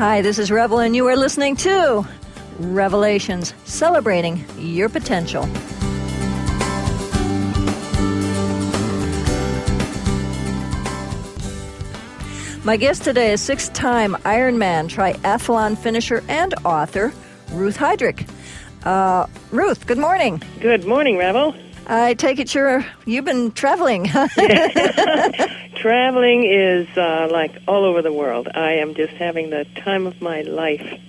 Hi, this is Revel, and you are listening to Revelations, celebrating your potential. My guest today is six time Ironman triathlon finisher and author, Ruth Heidrich. Uh, Ruth, good morning. Good morning, Revel. I take it you're, you've been traveling. Traveling is uh, like all over the world. I am just having the time of my life.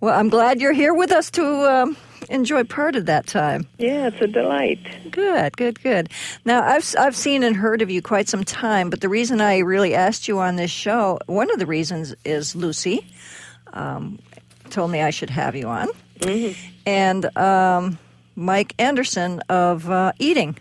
well, I'm glad you're here with us to um, enjoy part of that time. Yeah, it's a delight. Good, good, good. Now, I've I've seen and heard of you quite some time, but the reason I really asked you on this show, one of the reasons is Lucy um, told me I should have you on, and um, Mike Anderson of uh, Eating.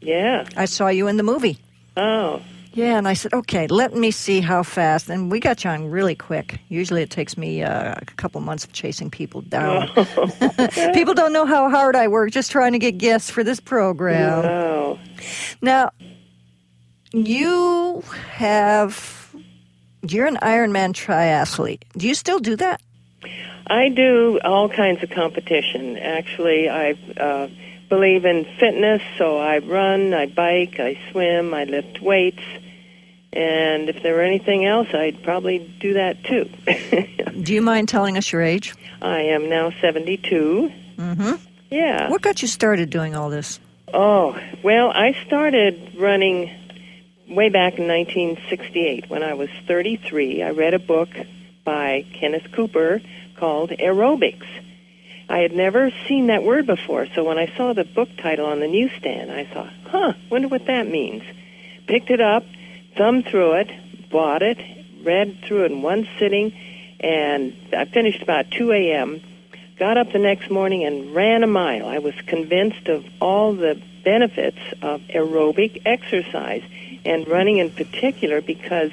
Yeah. I saw you in the movie. Oh, Yeah, and I said, okay, let me see how fast. And we got you on really quick. Usually it takes me uh, a couple months of chasing people down. people don't know how hard I work just trying to get guests for this program. oh. Now, you have, you're an Ironman triathlete. Do you still do that? I do all kinds of competition. Actually, I uh, believe in fitness, so I run, I bike, I swim, I lift weights. And if there were anything else, I'd probably do that too. Do you mind telling us your age? I am now 72. Mm-hmm. Yeah. What got you started doing all this? Oh, well, I started running way back in 1968 when I was 33. I read a book by Kenneth Cooper called Aerobics. I had never seen that word before, so when I saw the book title on the newsstand, I thought, huh, wonder what that means. Picked it up, thumbed through it, bought it, read through it in one sitting, and I finished about 2 a.m got up the next morning and ran a mile. I was convinced of all the benefits of aerobic exercise and running in particular because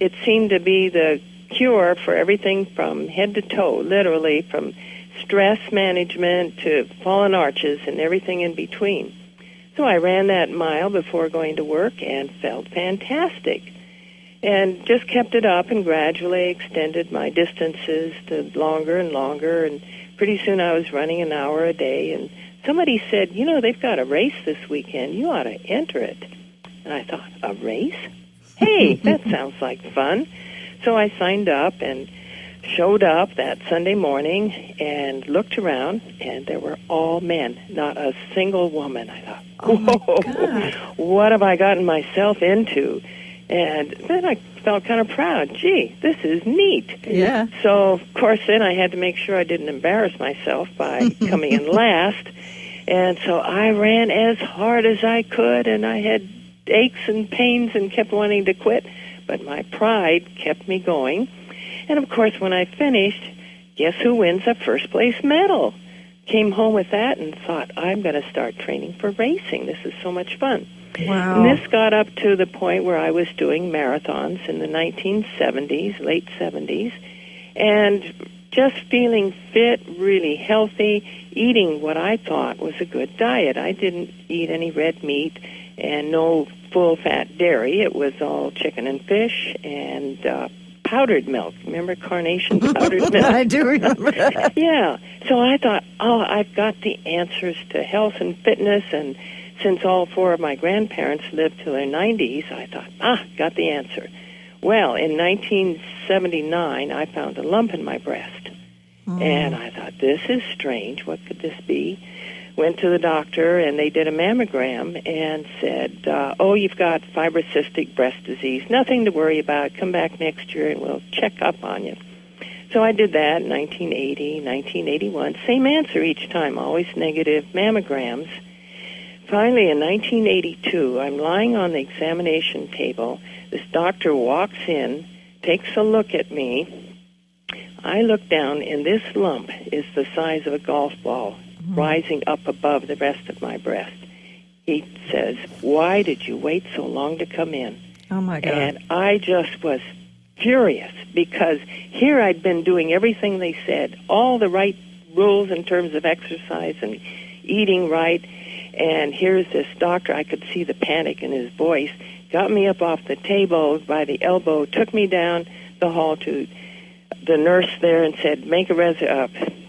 it seemed to be the cure for everything from head to toe, literally from stress management to fallen arches and everything in between. So I ran that mile before going to work and felt fantastic. And just kept it up and gradually extended my distances to longer and longer and pretty soon I was running an hour a day and somebody said, "You know, they've got a race this weekend. You ought to enter it." And I thought, "A race? Hey, that sounds like fun." So I signed up and showed up that Sunday morning and looked around and there were all men, not a single woman. I thought, oh, "Whoa, what have I gotten myself into?" And then I felt kind of proud. Gee, this is neat. Yeah. So, of course, then I had to make sure I didn't embarrass myself by coming in last. And so I ran as hard as I could, and I had aches and pains and kept wanting to quit. But my pride kept me going. And of course, when I finished, guess who wins a first place medal? Came home with that and thought, I'm going to start training for racing. This is so much fun. Wow. And this got up to the point where I was doing marathons in the 1970s, late 70s, and just feeling fit, really healthy, eating what I thought was a good diet. I didn't eat any red meat and no full fat dairy. It was all chicken and fish and uh, powdered milk. Remember carnation powdered milk? I do remember. Yeah. So I thought, oh, I've got the answers to health and fitness. And since all four of my grandparents lived till their 90s, I thought, ah, got the answer. Well, in 1979, I found a lump in my breast. And I thought, this is strange. What could this be? Went to the doctor, and they did a mammogram and said, uh, oh, you've got fibrocystic breast disease. Nothing to worry about. Come back next year, and we'll check up on you. So I did that in 1980, 1981. Same answer each time, always negative mammograms. Finally, in 1982, I'm lying on the examination table. This doctor walks in, takes a look at me. I look down, and this lump is the size of a golf ball rising up above the rest of my breast. He says, Why did you wait so long to come in? Oh my God. And I just was furious because here I'd been doing everything they said, all the right rules in terms of exercise and eating right. And here's this doctor, I could see the panic in his voice, got me up off the table by the elbow, took me down the hall to the nurse there and said, make a res- uh,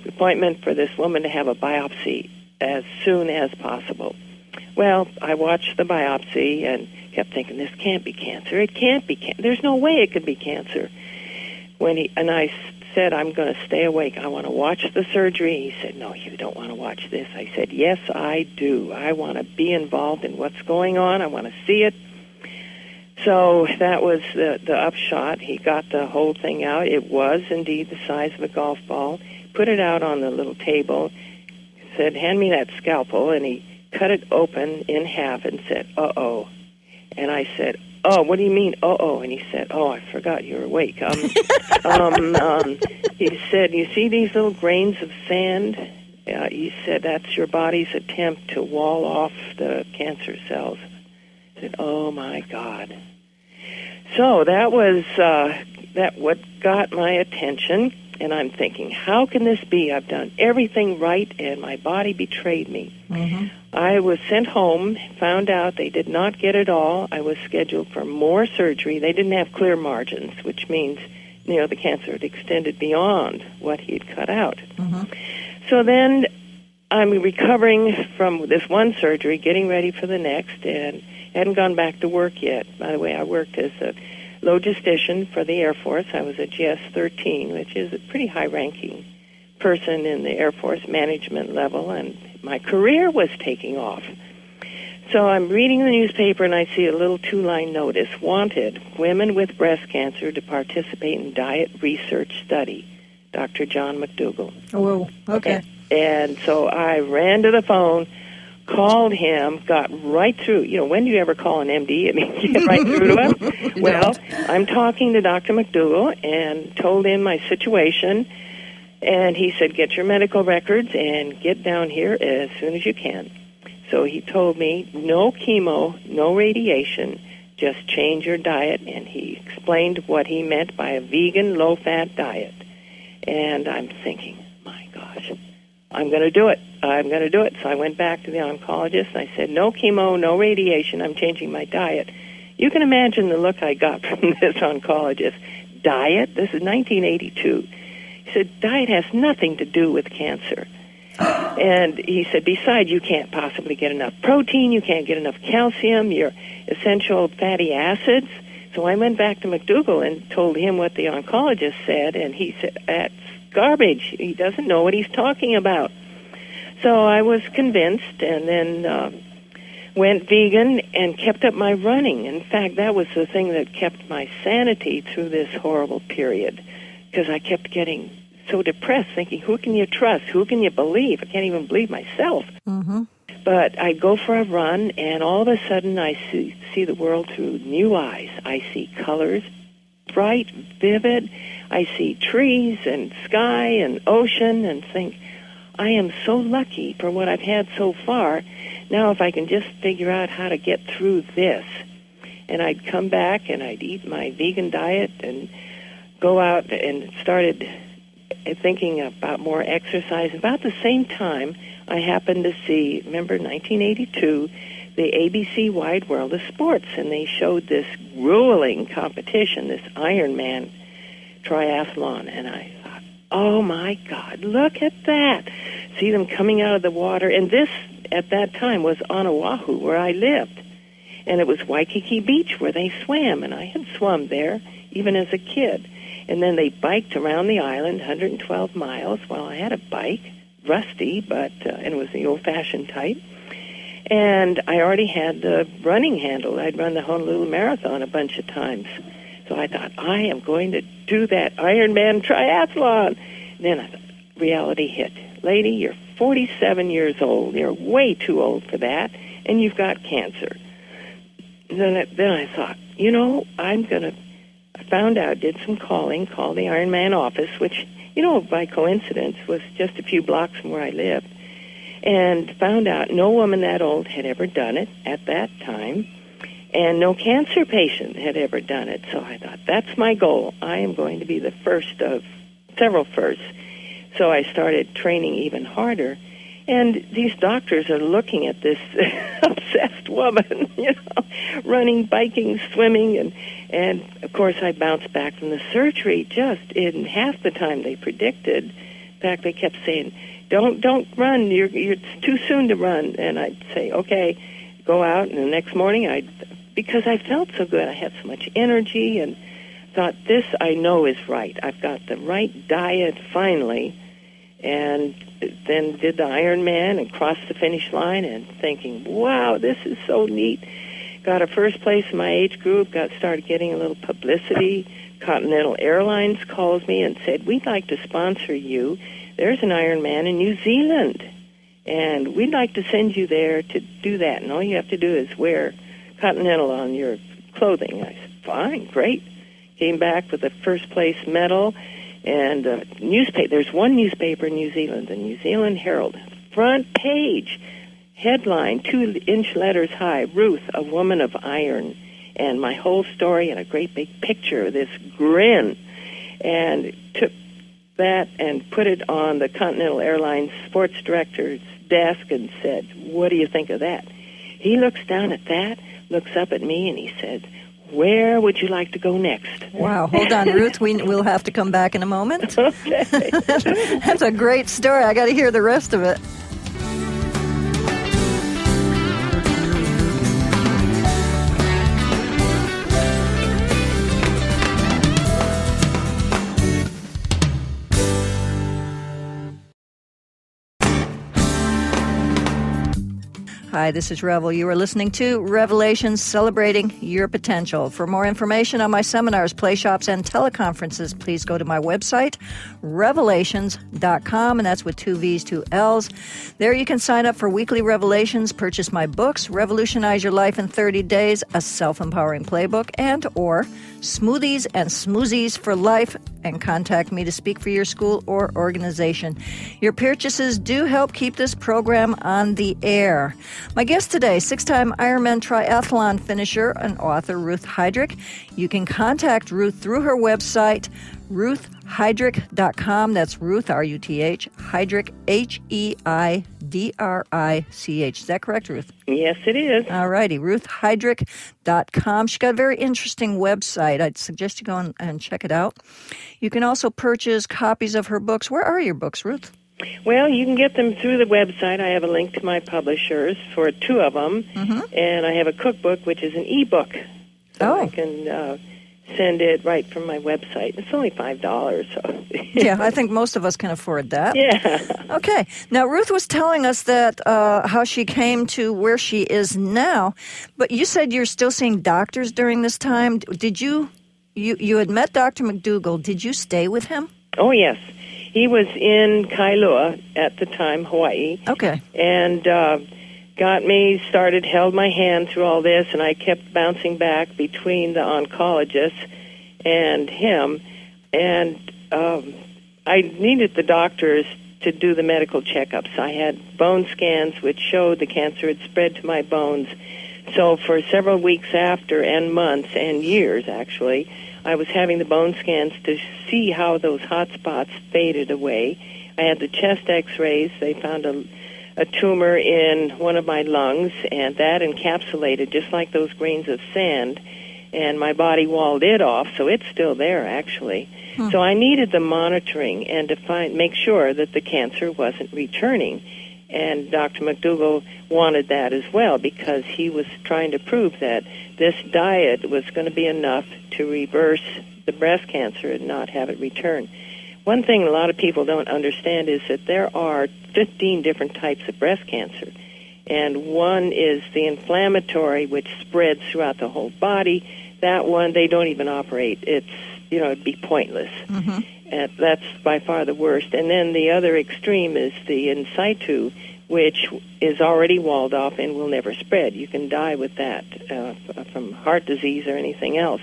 appointment for this woman to have a biopsy as soon as possible. Well, I watched the biopsy and kept thinking, this can't be cancer. It can't be cancer. There's no way it could be cancer. When he and I said, I'm going to stay awake. I want to watch the surgery. He said, No, you don't want to watch this. I said, Yes, I do. I want to be involved in what's going on. I want to see it. So that was the, the upshot. He got the whole thing out. It was indeed the size of a golf ball. Put it out on the little table. Said, "Hand me that scalpel," and he cut it open in half and said, "Uh oh." And I said, "Oh, what do you mean, uh oh?" And he said, "Oh, I forgot you're awake." Um, um, um, he said, "You see these little grains of sand?" Uh, he said, "That's your body's attempt to wall off the cancer cells." I said, "Oh my God." So that was uh, that what got my attention, and I'm thinking, how can this be? I've done everything right, and my body betrayed me. Mm-hmm. I was sent home, found out they did not get it all. I was scheduled for more surgery. They didn't have clear margins, which means, you know, the cancer had extended beyond what he had cut out. Mm-hmm. So then I'm recovering from this one surgery, getting ready for the next, and hadn't gone back to work yet. By the way, I worked as a logistician for the Air Force. I was a GS 13, which is a pretty high ranking person in the Air Force management level, and my career was taking off. So I'm reading the newspaper and I see a little two line notice wanted women with breast cancer to participate in diet research study. Dr. John McDougall. Oh, okay. And so I ran to the phone, called him, got right through. You know, when do you ever call an MD? I mean, you get right through to him. well, I'm talking to Dr. McDougall and told him my situation. And he said, get your medical records and get down here as soon as you can. So he told me, no chemo, no radiation, just change your diet. And he explained what he meant by a vegan, low fat diet. And I'm thinking, my gosh, I'm going to do it. I'm going to do it. So I went back to the oncologist and I said, no chemo, no radiation. I'm changing my diet. You can imagine the look I got from this oncologist. Diet? This is 1982. He said, diet has nothing to do with cancer. And he said, besides, you can't possibly get enough protein, you can't get enough calcium, your essential fatty acids. So I went back to McDougall and told him what the oncologist said, and he said, that's garbage. He doesn't know what he's talking about. So I was convinced, and then uh, went vegan and kept up my running. In fact, that was the thing that kept my sanity through this horrible period, because I kept getting so depressed, thinking, who can you trust? Who can you believe? I can't even believe myself. Mm-hmm. But I go for a run, and all of a sudden I see, see the world through new eyes. I see colors, bright, vivid. I see trees and sky and ocean and think, I am so lucky for what I've had so far. Now, if I can just figure out how to get through this, and I'd come back and I'd eat my vegan diet and go out and started thinking about more exercise. About the same time, I happened to see, remember 1982, the ABC Wide World of Sports, and they showed this grueling competition, this Ironman triathlon, and I thought, oh my God, look at that! See them coming out of the water, and this at that time was on Oahu, where I lived, and it was Waikiki Beach where they swam, and I had swum there even as a kid. And then they biked around the island, 112 miles. Well, I had a bike, rusty, but uh, and it was the old-fashioned type. And I already had the running handle. I'd run the Honolulu Marathon a bunch of times. So I thought, I am going to do that Ironman triathlon. And Then I thought, reality hit. Lady, you're 47 years old. You're way too old for that, and you've got cancer. And Then, I, then I thought, you know, I'm going to I found out, did some calling, called the Ironman office, which, you know, by coincidence was just a few blocks from where I lived, and found out no woman that old had ever done it at that time, and no cancer patient had ever done it. So I thought, that's my goal. I am going to be the first of several firsts. So I started training even harder. And these doctors are looking at this obsessed woman, you know, running, biking, swimming, and and of course I bounced back from the surgery just in half the time they predicted. In fact, they kept saying, "Don't don't run. You're you're it's too soon to run." And I'd say, "Okay, go out." And the next morning, I because I felt so good, I had so much energy, and thought this I know is right. I've got the right diet finally and then did the Ironman and crossed the finish line and thinking, wow, this is so neat. Got a first place in my age group, got started getting a little publicity. Continental Airlines calls me and said, we'd like to sponsor you. There's an Ironman in New Zealand, and we'd like to send you there to do that. And all you have to do is wear Continental on your clothing. I said, fine, great. Came back with a first place medal and uh, newspaper. There's one newspaper in New Zealand, the New Zealand Herald, front page, headline, two-inch letters high. Ruth, a woman of iron, and my whole story and a great big picture this grin, and took that and put it on the Continental Airlines sports director's desk and said, "What do you think of that?" He looks down at that, looks up at me, and he said where would you like to go next? Wow. Hold on, Ruth. We, we'll have to come back in a moment. Okay. That's a great story. I got to hear the rest of it. Hi, this is Revel. You are listening to Revelations Celebrating Your Potential. For more information on my seminars, play shops, and teleconferences, please go to my website, revelations.com, and that's with two V's, two L's. There you can sign up for weekly revelations, purchase my books, Revolutionize Your Life in 30 Days, a self-empowering playbook, and or Smoothies and Smoothies for Life, and contact me to speak for your school or organization. Your purchases do help keep this program on the air. My guest today, six time Ironman triathlon finisher and author Ruth Heidrich. You can contact Ruth through her website, ruthheidrich.com. That's Ruth, R U T H, Heidrich, H E I D R I C H. Is that correct, Ruth? Yes, it is. All righty, ruthheidrich.com. She's got a very interesting website. I'd suggest you go and, and check it out. You can also purchase copies of her books. Where are your books, Ruth? Well, you can get them through the website. I have a link to my publishers for two of them, Mm-hmm. and I have a cookbook, which is an ebook. So Oh. I can uh, send it right from my website. It's only five dollars, so Yeah, I think most of us can afford that. yeah. Okay. Now, Ruth was telling us that uh, how she came to where she is now, but you said you're still seeing doctors during this time. Did you? You you had met Dr. McDougall. Did you stay with him? Oh yes, he was in Kailua at the time, Hawaii. Okay. and uh, got me started, held my hand through all this, and I kept bouncing back between the oncologist and him. And um, I needed the doctors to do the medical checkups. I had bone scans which showed the cancer had spread to my bones. So for several weeks after, and months, and years actually, I was having the bone scans to see how those hot spots faded away. I had the chest x-rays. They found a a tumor in one of my lungs, and that encapsulated just like those grains of sand. And my body walled it off, so it's still there actually. Hmm. So I needed the monitoring and to find make sure that the cancer wasn't returning. And Dr. McDougall wanted that as well because he was trying to prove that this diet was going to be enough to reverse the breast cancer and not have it return. One thing a lot of people don't understand is that there are 15 different types of breast cancer. And one is the inflammatory, which spreads throughout the whole body. That one, they don't even operate. It's, you know, it'd be pointless. Mm-hmm. And that's by far the worst. And then the other extreme is the in situ, which is already walled off and will never spread. You can die with that uh, from heart disease or anything else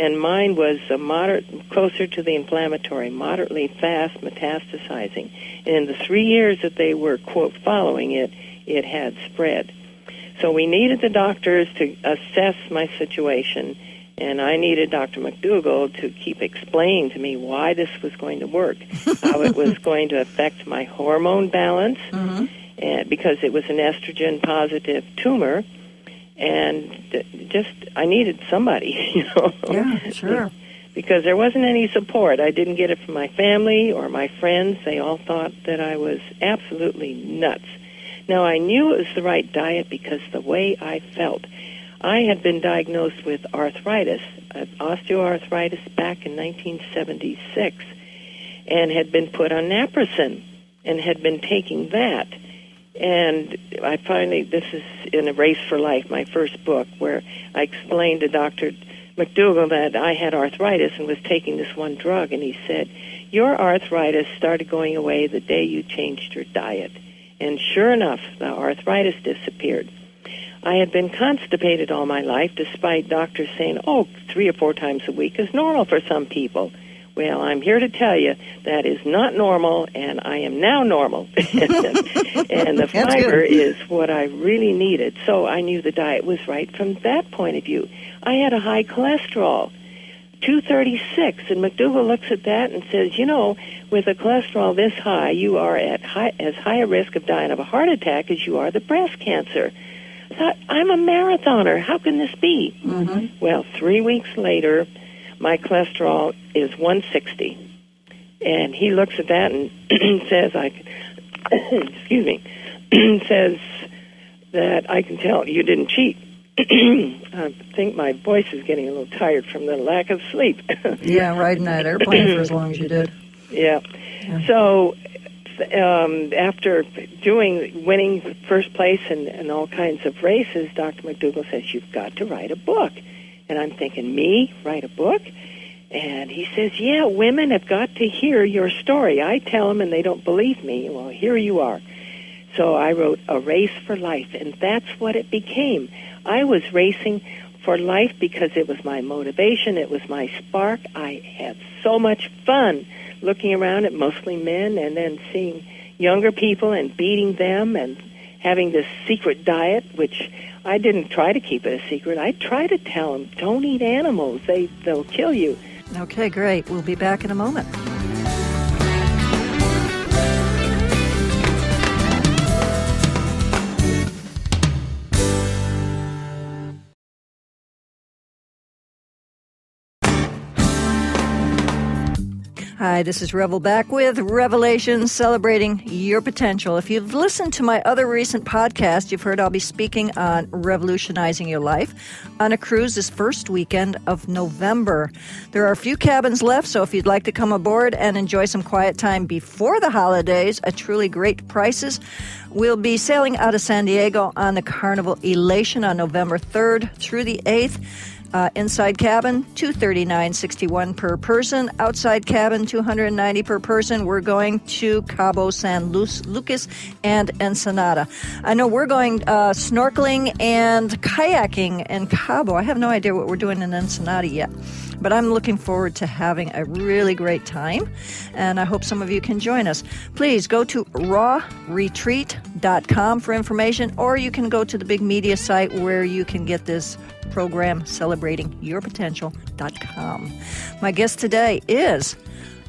and mine was a moderate, closer to the inflammatory, moderately fast metastasizing. And in the three years that they were quote following it, it had spread. So we needed the doctors to assess my situation, and I needed Dr. McDougall to keep explaining to me why this was going to work, how it was going to affect my hormone balance, Mm-hmm. and because it was an estrogen positive tumor, and just I needed somebody, you know. Yeah, sure. because there wasn't any support. I didn't get it from my family or my friends. They all thought that I was absolutely nuts. Now, I knew it was the right diet because the way I felt. I had been diagnosed with arthritis, uh, osteoarthritis, back in 1976, and had been put on naproxen and had been taking that. And I finally, this is in A Race for Life, my first book, where I explained to Dr. McDougall that I had arthritis and was taking this one drug, and he said, Your arthritis started going away the day you changed your diet. And sure enough, the arthritis disappeared. I had been constipated all my life, despite doctors saying, oh, three or four times a week is normal for some people. Well, I'm here to tell you that is not normal, and I am now normal. and the fiber is what I really needed. So I knew the diet was right from that point of view. I had a high cholesterol, 236, and McDougall looks at that and says, you know, with a cholesterol this high, you are at high, as high a risk of dying of a heart attack as you are the breast cancer. I'm a marathoner. How can this be? Mm-hmm. Well, three weeks later, my cholesterol is 160. And he looks at that and says, I, excuse me, says that I can tell you didn't cheat. I think my voice is getting a little tired from the lack of sleep. yeah, riding that airplane for as long as you did. Yeah. yeah. So um, after doing winning first place in, all kinds of races, Dr. McDougall says you've got to write a book, and I'm thinking, me write a book? And he says, yeah, women have got to hear your story. I tell them, and they don't believe me. Well, here you are. So I wrote A Race for Life, and that's what it became. I was racing for life because it was my motivation, it was my spark. I had so much fun looking around at mostly men and then seeing younger people and beating them and having this secret diet, which I didn't try to keep it a secret. I try to tell them, don't eat animals. They, they'll kill you. Okay, great. We'll be back in a moment. Hi, this is Revel back with Revelations celebrating your potential. If you've listened to my other recent podcast, you've heard I'll be speaking on revolutionizing your life on a cruise this first weekend of November. There are a few cabins left, so if you'd like to come aboard and enjoy some quiet time before the holidays at truly great prices, we'll be sailing out of San Diego on the Carnival Elation on November 3rd through the 8th. Uh, inside cabin, two thirty nine sixty one per person. Outside cabin, two hundred ninety per person. We're going to Cabo San Lucas and Ensenada. I know we're going uh, snorkeling and kayaking in Cabo. I have no idea what we're doing in Ensenada yet. But I'm looking forward to having a really great time, and I hope some of you can join us. Please go to rawretreat.com for information, or you can go to the big media site where you can get this program celebrating your potential.com. My guest today is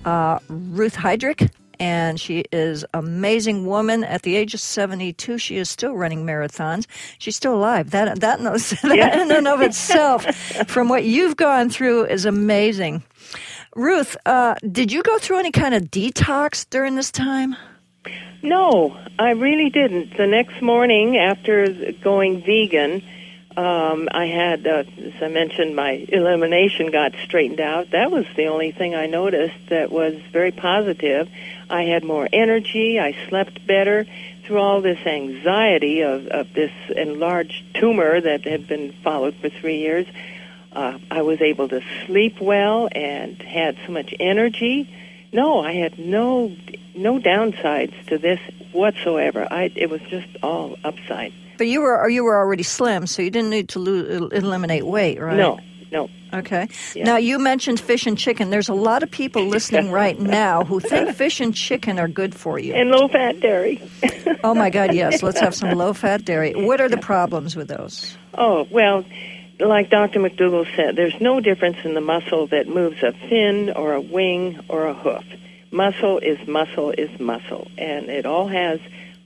uh, Ruth Heidrich, and she is amazing woman. At the age of 72, she is still running marathons. She's still alive. That, that, that in and of itself, from what you've gone through, is amazing. Ruth, uh, did you go through any kind of detox during this time? No, I really didn't. The next morning after going vegan, um, I had, uh, as I mentioned, my elimination got straightened out. That was the only thing I noticed that was very positive. I had more energy. I slept better through all this anxiety of, of this enlarged tumor that had been followed for three years. Uh, I was able to sleep well and had so much energy. No, I had no no downsides to this whatsoever. I it was just all upside. But you were you were already slim, so you didn't need to lose, eliminate weight, right? No, no. Okay. Yeah. Now you mentioned fish and chicken. There's a lot of people listening right now who think fish and chicken are good for you. And low fat dairy. oh my God, yes. Let's have some low fat dairy. What are the problems with those? Oh well, like Dr. McDougall said, there's no difference in the muscle that moves a fin or a wing or a hoof. Muscle is muscle is muscle, and it all has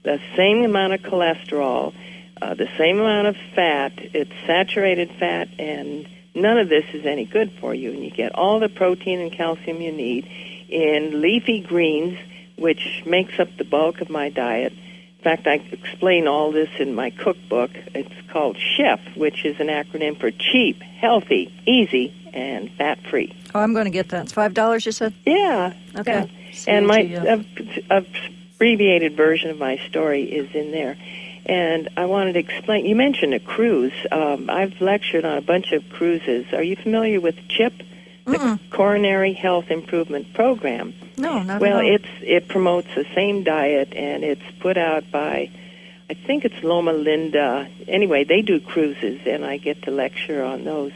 the same amount of cholesterol, uh, the same amount of fat. It's saturated fat, and none of this is any good for you. And you get all the protein and calcium you need in leafy greens, which makes up the bulk of my diet. In fact, I explain all this in my cookbook. It's called CHEF, which is an acronym for cheap, healthy, easy, and fat free. Oh, I'm going to get that. It's five dollars. You said. Yeah. Okay. Yeah. And my abbreviated version of my story is in there. And I wanted to explain. You mentioned a cruise. Um, I've lectured on a bunch of cruises. Are you familiar with CHIP, the Mm-mm. Coronary Health Improvement Program? No, not well, at all. it's it promotes the same diet, and it's put out by, I think it's Loma Linda. Anyway, they do cruises, and I get to lecture on those.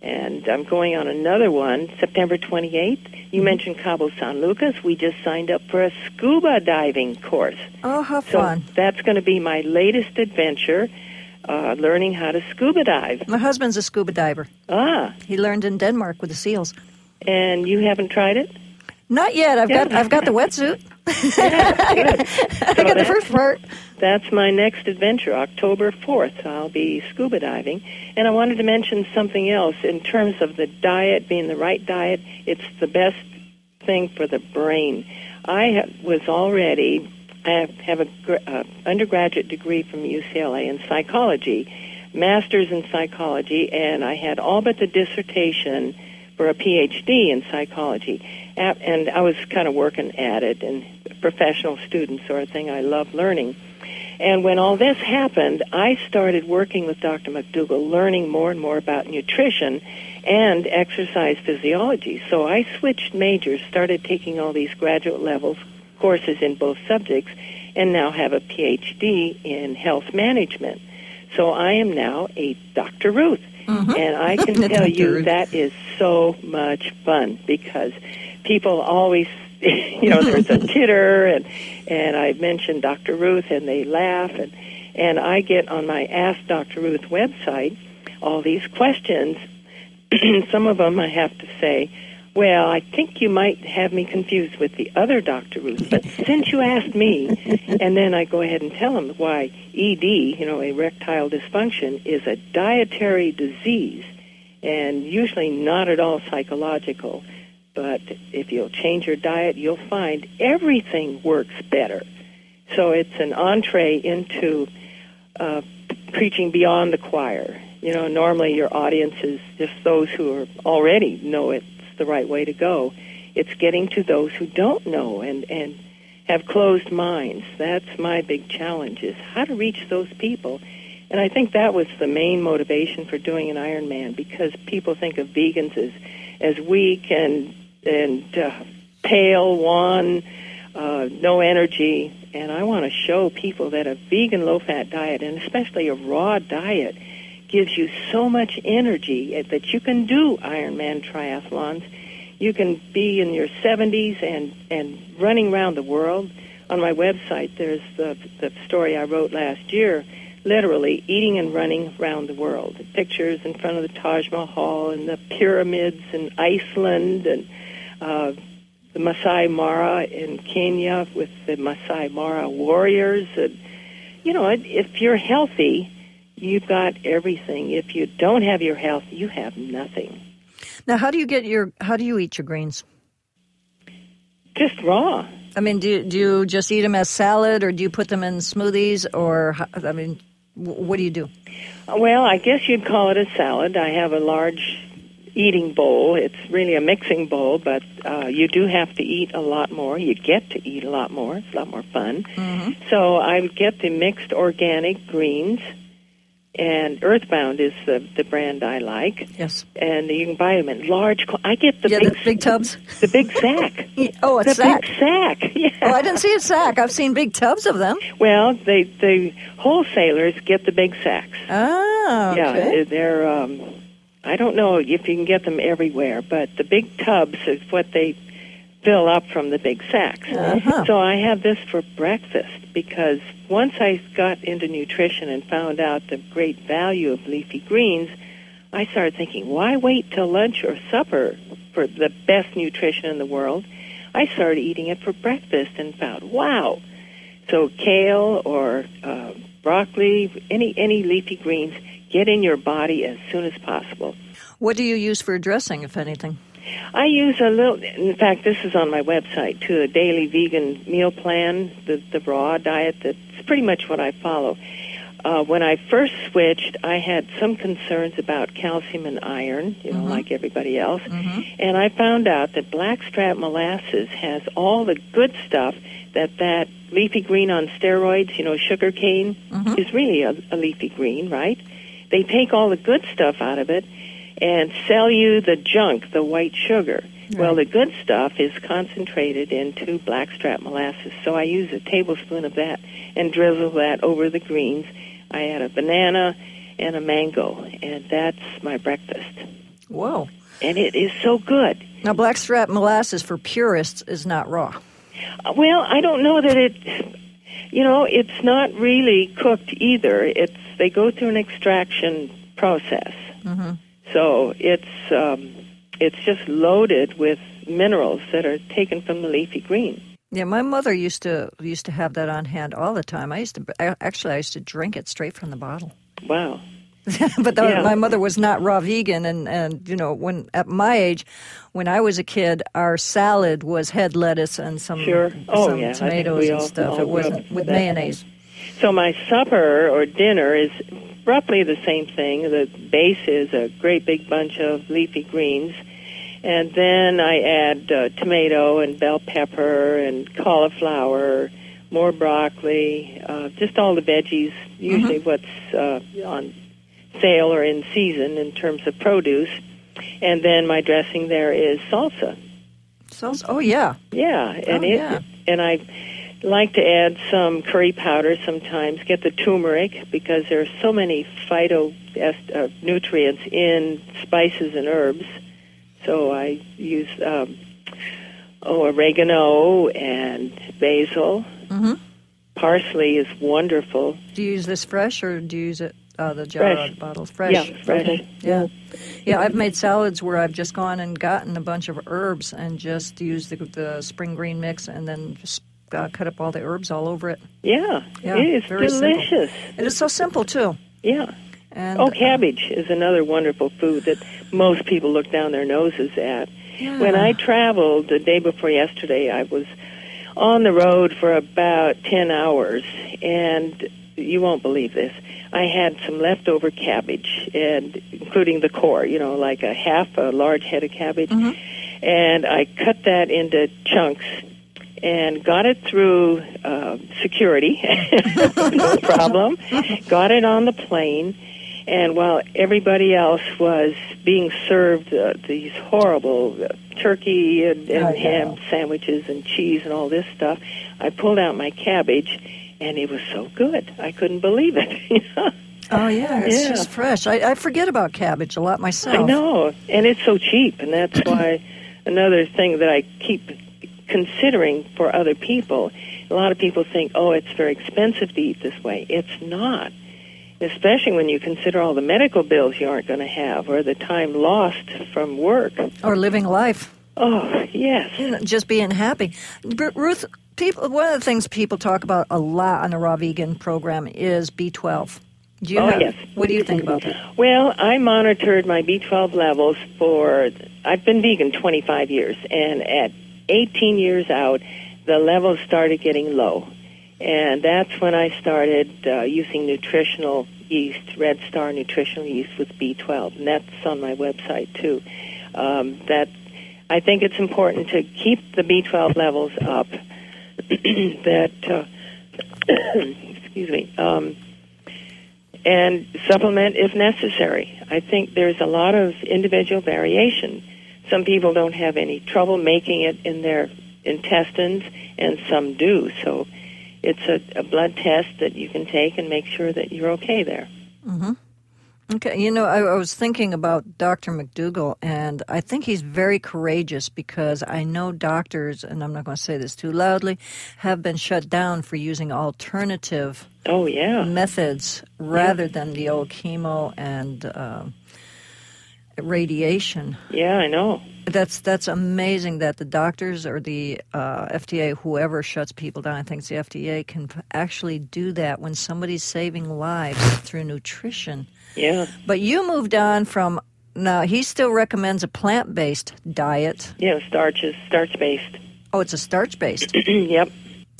And I'm going on another one, September 28th. You mentioned Cabo San Lucas. We just signed up for a scuba diving course. Oh, how So fun! that's going to be my latest adventure, uh, learning how to scuba dive. My husband's a scuba diver. Ah, He learned in Denmark with the seals. and you haven't tried it? Not yet. I've got I've got the wetsuit. I got the first part. That's my next adventure, October 4th. I'll be scuba diving. And I wanted to mention something else in terms of the diet being the right diet. It's the best thing for the brain. I was already, I have- have a gr- uh, undergraduate degree from UCLA in psychology, master's in psychology, and I had all but the dissertation for a PhD in psychology. And I was kind of working at it and professional student sort of thing. I love learning. And when all this happened, I started working with Dr. McDougall, learning more and more about nutrition and exercise physiology. So I switched majors, started taking all these graduate levels courses in both subjects, and now have a PhD in health management. So I am now a Dr. Ruth. Mm-hmm. And I can tell you Ruth. that is so much fun because people always, you know, there's a titter, and and I mention Dr. Ruth, and they laugh, and and I get on my Ask Dr. Ruth website all these questions. Some of them I have to say, well, I think you might have me confused with the other Dr. Ruth, but since you asked me, and then I go ahead and tell them why ED, you know, erectile dysfunction, is a dietary disease and usually not at all psychological. But if you'll change your diet, you'll find everything works better. So it's an entree into uh, preaching beyond the choir. You know, normally your audience is just those who are already know it's the right way to go. It's getting to those who don't know and and have closed minds. That's my big challenge: is how to reach those people. And I think that was the main motivation for doing an Ironman because people think of vegans as as weak and and uh, pale, wan, uh, no energy. And I want to show people that a vegan low fat diet, and especially a raw diet, gives you so much energy that you can do Ironman triathlons. You can be in your 70s and, and running around the world. On my website, there's the, the story I wrote last year, literally eating and running around the world. Pictures in front of the Taj Mahal and the pyramids in Iceland and uh, the Masai Mara in Kenya with the Masai Mara warriors. And, you know, if you're healthy, you've got everything. If you don't have your health, you have nothing. Now, how do you get your? How do you eat your greens? Just raw. I mean, do do you just eat them as salad, or do you put them in smoothies, or I mean, what do you do? Well, I guess you'd call it a salad. I have a large eating bowl. It's really a mixing bowl, but uh, you do have to eat a lot more. You get to eat a lot more. It's a lot more fun. So I would get the mixed organic greens, and Earthbound is the the brand I like. Yes. And you can buy them in large. I get the yeah, big the big tubs. the big sack. Oh, a the sack. big sack. Yeah. Oh, I didn't see a sack. I've seen big tubs of them. Well, they the wholesalers get the big sacks. Ah, okay. Yeah, they're. Um, I don't know if you can get them everywhere, but the big tubs is what they fill up from the big sacks. Uh-huh. So I have this for breakfast because once I got into nutrition and found out the great value of leafy greens, I started thinking, why wait till lunch or supper for the best nutrition in the world? I started eating it for breakfast and found, wow. So kale or uh, broccoli, any any leafy greens, get in your body as soon as possible. What do you use for dressing, if anything? I use a little. In fact, this is on my website too. A daily vegan meal plan, the the raw diet. That's pretty much what I follow. Uh, when I first switched, I had some concerns about calcium and iron, you know, Mhm. like everybody else. Mm-hmm. And I found out that blackstrap molasses has all the good stuff that that leafy green on steroids, you know, sugar cane, Mhm. is really a, a leafy green, right? They take all the good stuff out of it and sell you the junk, the white sugar. Well, the good stuff is concentrated into blackstrap molasses. So I use a tablespoon of that and drizzle that over the greens. I add a banana and a mango, and that's my breakfast. Whoa. And it is so good. Now, blackstrap molasses for purists is not raw. Uh, Well, I don't know that it. You know, it's not really cooked either. It's they go through an extraction process. Mm-hmm. So it's um, it's just loaded with minerals that are taken from the leafy green. Yeah, my mother used to used to have that on hand all the time. I used to actually I used to drink it straight from the bottle. Wow. but the, Yeah. my mother was not raw vegan, and and you know when at my age, when I was a kid, our salad was head lettuce and some Sure. Oh, some yeah. Tomatoes and all- stuff. all it wasn't with with that. mayonnaise. So my supper or dinner is roughly the same thing. The base is a great big bunch of leafy greens, and then I add uh, tomato and bell pepper and cauliflower, more broccoli, uh, just all the veggies. Usually, what's uh, on sale or in season in terms of produce. And then my dressing there is salsa. So oh yeah, Yeah, and Oh, it yeah. and I like to add some curry powder sometimes. Get the turmeric because there are so many phyto est- uh, nutrients in spices and herbs. So I use um, oh oregano and basil. hmm Parsley is wonderful. Do you use this fresh or do you use it uh, the jar Fresh. bottles? Fresh. Yeah, fresh. Okay. Yeah. Yeah, I've made salads where I've just gone and gotten a bunch of herbs and just used the, the spring green mix and then just uh, cut up all the herbs all over it. Yeah, Yeah, it is very simple. delicious. It is so simple too. Yeah. And Oh, cabbage is another wonderful food that most people look down their noses at. yeah. When I traveled the day before yesterday, I was on the road for about 10 hours, and you won't believe this. I had some leftover cabbage, and including the core, you know, like a half a large head of cabbage, Mhm. and I cut that into chunks and got it through uh, security, no problem. Got it on the plane, and while everybody else was being served uh, these horrible uh, turkey and, and Oh, yeah. ham sandwiches and cheese and all this stuff, I pulled out my cabbage, and it was so good. I couldn't believe it. oh yeah, it's Yeah. just fresh. I, I forget about cabbage a lot myself. I know, and it's so cheap, and that's why another thing that I keep considering for other people. A lot of people think, "Oh, it's very expensive to eat this way." It's not, especially when you consider all the medical bills you aren't going to have, or the time lost from work. Or living life. Oh, yes, just being happy. But Ruth, people. One of the things people talk about a lot on the raw vegan program is B12. Do you Oh, have, yes. What do you think about that? Well, I monitored my B12 levels for, I've been vegan 25 years, and at 18 years out, the levels started getting low. And that's when I started uh, using nutritional yeast, Red Star nutritional yeast with B12, and that's on my website too. Um, that I think it's important to keep the B12 levels up. that, uh, excuse me, um, and supplement if necessary. I think there's a lot of individual variation. Some people don't have any trouble making it in their intestines, and some do. So it's a, a blood test that you can take and make sure that you're okay there. Mm-hmm. Okay, you know, I, I was thinking about Dr. McDougall, and I think he's very courageous because I know doctors, and I'm not going to say this too loudly, have been shut down for using alternative Oh, yeah. methods rather than the old chemo and uh, radiation. Yeah, I know. That's that's amazing that the doctors or the uh, FDA, whoever shuts people down, I think the FDA, can actually do that when somebody's saving lives through nutrition. Yeah. But you moved on from now. He still recommends a plant-based diet. Yeah, starch is starch based. Oh, it's a starch-based. yep.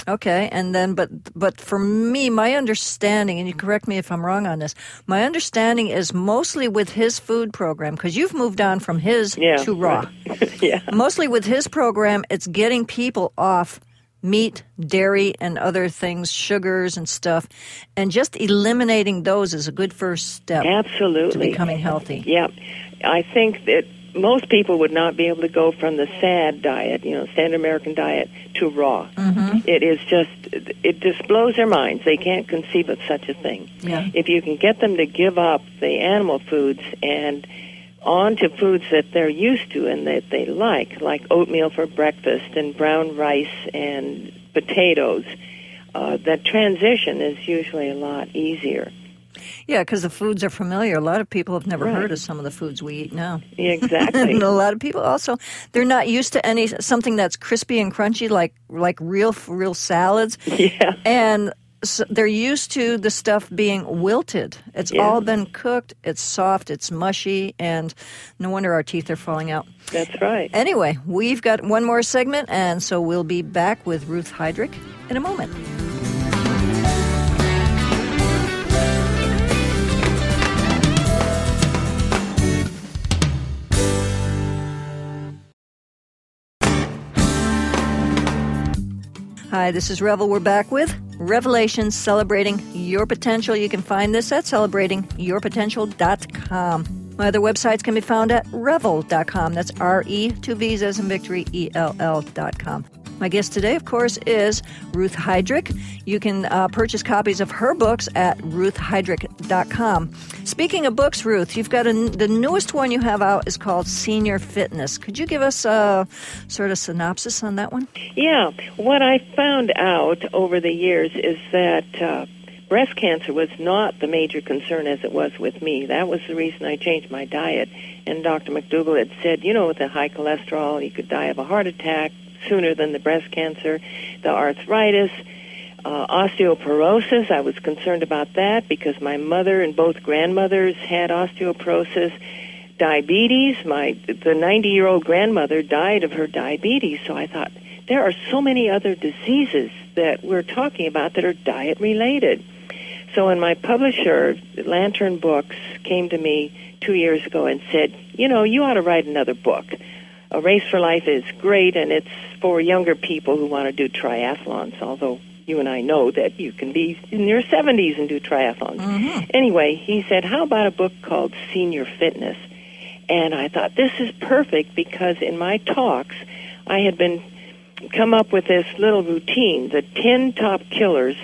Okay, and then but but for me, my understanding, and you correct me if I'm wrong on this. My understanding is mostly with his food program because you've moved on from his Yeah. to raw. yeah. Mostly with his program, it's getting people off meat, dairy, and other things, sugars and stuff, and just eliminating those is a good first step Absolutely. to becoming healthy. Yep. I think that most people would not be able to go from the SAD diet, you know, standard American diet, to raw. Mm-hmm. It is just, it just blows their minds. They can't conceive of such a thing. Yeah. If you can get them to give up the animal foods and on to foods that they're used to and that they like, like oatmeal for breakfast and brown rice and potatoes, uh, that transition is usually a lot easier. Yeah, because the foods are familiar. A lot of people have never Right. heard of some of the foods we eat now. Exactly. and a lot of people also they're not used to any something that's crispy and crunchy like like real real salads yeah. and s they're used to the stuff being wilted it's Yeah. all been cooked it's soft it's mushy and no wonder our teeth are falling out That's right. anyway we've got one more segment and so we'll be back with ruth heidrich in a moment Hi, this is Revvell. We're back with Revelations Celebrating Your Potential. You can find this at celebratingyourpotential.com. My other websites can be found at revvell.com. That's R E, two V's as in victory, E L L.com. My guest today, of course, is Ruth Heidrich. You can uh, purchase copies of her books at ruthheidrich.com. Speaking of books, Ruth, you've got a, the newest one you have out is called Senior Fitness. Could you give us a sort of synopsis on that one? Yeah, what I found out over the years is that uh, breast cancer was not the major concern as it was with me. That was the reason I changed my diet. And Dr. McDougall had said, you know, with the high cholesterol, you could die of a heart attack sooner than the breast cancer, the arthritis. Uh, osteoporosis, I was concerned about that because my mother and both grandmothers had osteoporosis diabetes. My the 90 year old grandmother died of her diabetes. So I thought there are so many other diseases that we're talking about that are diet related. So when my publisher, Lantern Books, came to me two years ago and said, you know, you ought to write another book. A Race for Life is great, and it's for younger people who want to do triathlons, although you and I know that you can be in your 70s and do triathlons. Mm-hmm. Anyway, he said, how about a book called Senior Fitness? And I thought, this is perfect because in my talks, I had been come up with this little routine, the 10 top killers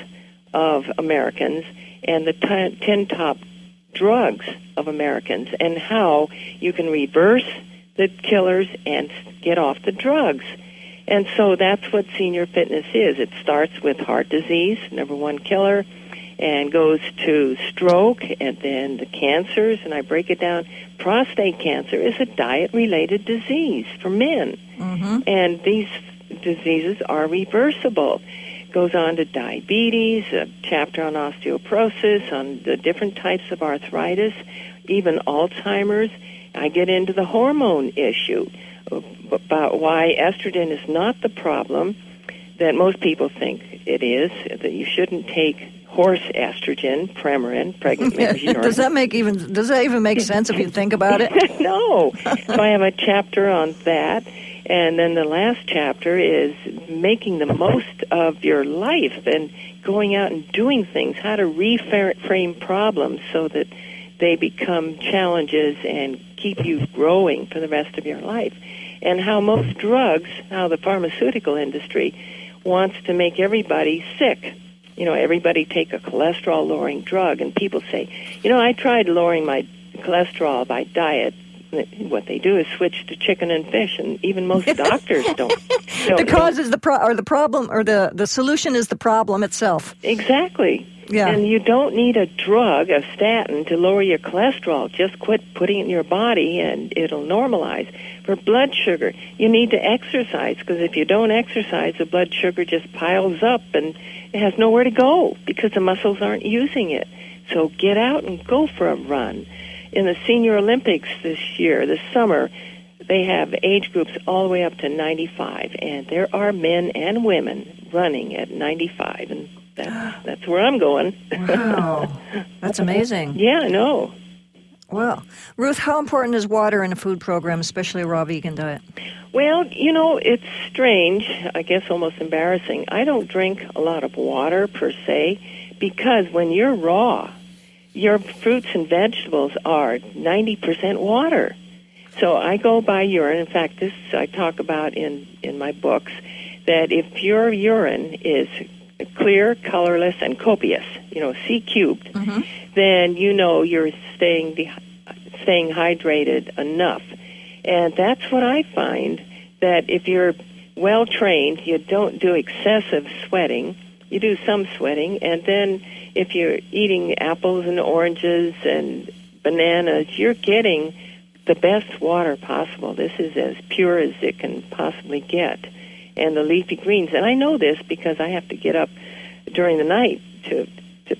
of Americans and the t- 10 top drugs of Americans and how you can reverse the killers and get off the drugs. And so that's what senior fitness is. It starts with heart disease, number one killer, and goes to stroke and then the cancers. And I break it down. Prostate cancer is a diet related disease for men. Mm-hmm. And these diseases are reversible. Goes on to diabetes, a chapter on osteoporosis, on the different types of arthritis, even Alzheimer's. I get into the hormone issue about why estrogen is not the problem that most people think it is, that you shouldn't take horse estrogen, Premarin, pregnant urine. does that make even does that even make sense if you think about it? no. so I have a chapter on that. And then the last chapter is making the most of your life and going out and doing things, how to reframe problems so that they become challenges and keep you growing for the rest of your life. And how most drugs, how the pharmaceutical industry wants to make everybody sick. You know, everybody take a cholesterol lowering drug, and people say, you know, I tried lowering my cholesterol by diet. What they do is switch to chicken and fish, and even most doctors don't. don't the cause is the pro- or the problem or the the solution is the problem itself. Exactly. Yeah. And you don't need a drug, a statin, to lower your cholesterol. Just quit putting it in your body and it'll normalize. For blood sugar, you need to exercise because if you don't exercise, the blood sugar just piles up and it has nowhere to go because the muscles aren't using it. So get out and go for a run. In the Senior Olympics this year, this summer, they have age groups all the way up to 95, and there are men and women running at 95, and that's, that's where I'm going. Wow. That's amazing. yeah, I know. Well, Ruth, how important is water in a food program, especially a raw vegan diet? Well, you know, it's strange, I guess almost embarrassing. I don't drink a lot of water per se because when you're raw, your fruits and vegetables are 90% water. So I go by urine. In fact, this I talk about in, in my books that if your urine is clear, colorless, and copious, you know, C cubed, mm-hmm. then you know you're staying de- staying hydrated enough. And that's what I find that if you're well trained, you don't do excessive sweating. You do some sweating, and then if you're eating apples and oranges and bananas, you're getting the best water possible. This is as pure as it can possibly get. And the leafy greens, and I know this because I have to get up during the night to. to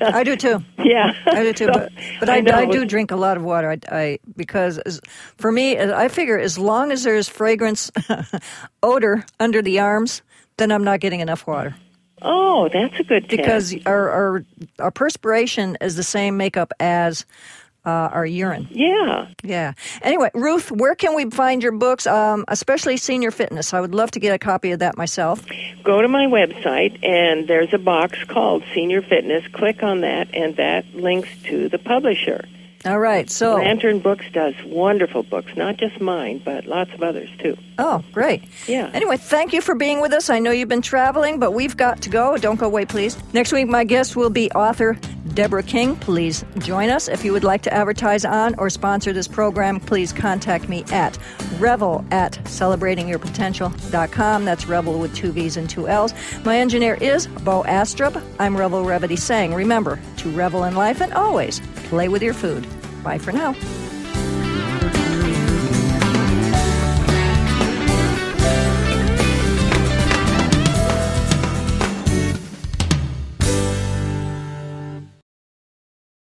I do too. yeah, I do too, So, but, but I, know I do drink a lot of water. I, I because as, for me, I figure as long as there's fragrance, odor under the arms, then I'm not getting enough water Oh, that's a good tip. because our, our our perspiration is the same makeup as uh, our urine. yeah, Yeah. Anyway, Ruth, where can we find your books, um, especially Senior Fitness? I would love to get a copy of that myself. go to my website and there's a box called Senior Fitness. Click on that, and that links to the publisher. All right. So, Lantern Books does wonderful books, not just mine, but lots of others too. oh, great. Yeah. Anyway, thank you for being with us. I know you've been traveling, but we've got to go. Don't go away, please. Next week, my guest will be author Deborah King. Please join us. If you would like to advertise on or sponsor this program, please contact me at revvell at celebratingyourpotential.com. That's revvell with two V's and two L's. My engineer is Bo Astrup. I'm Revvell Revity Sang. remember to revel in life and always play with your food. Bye for now.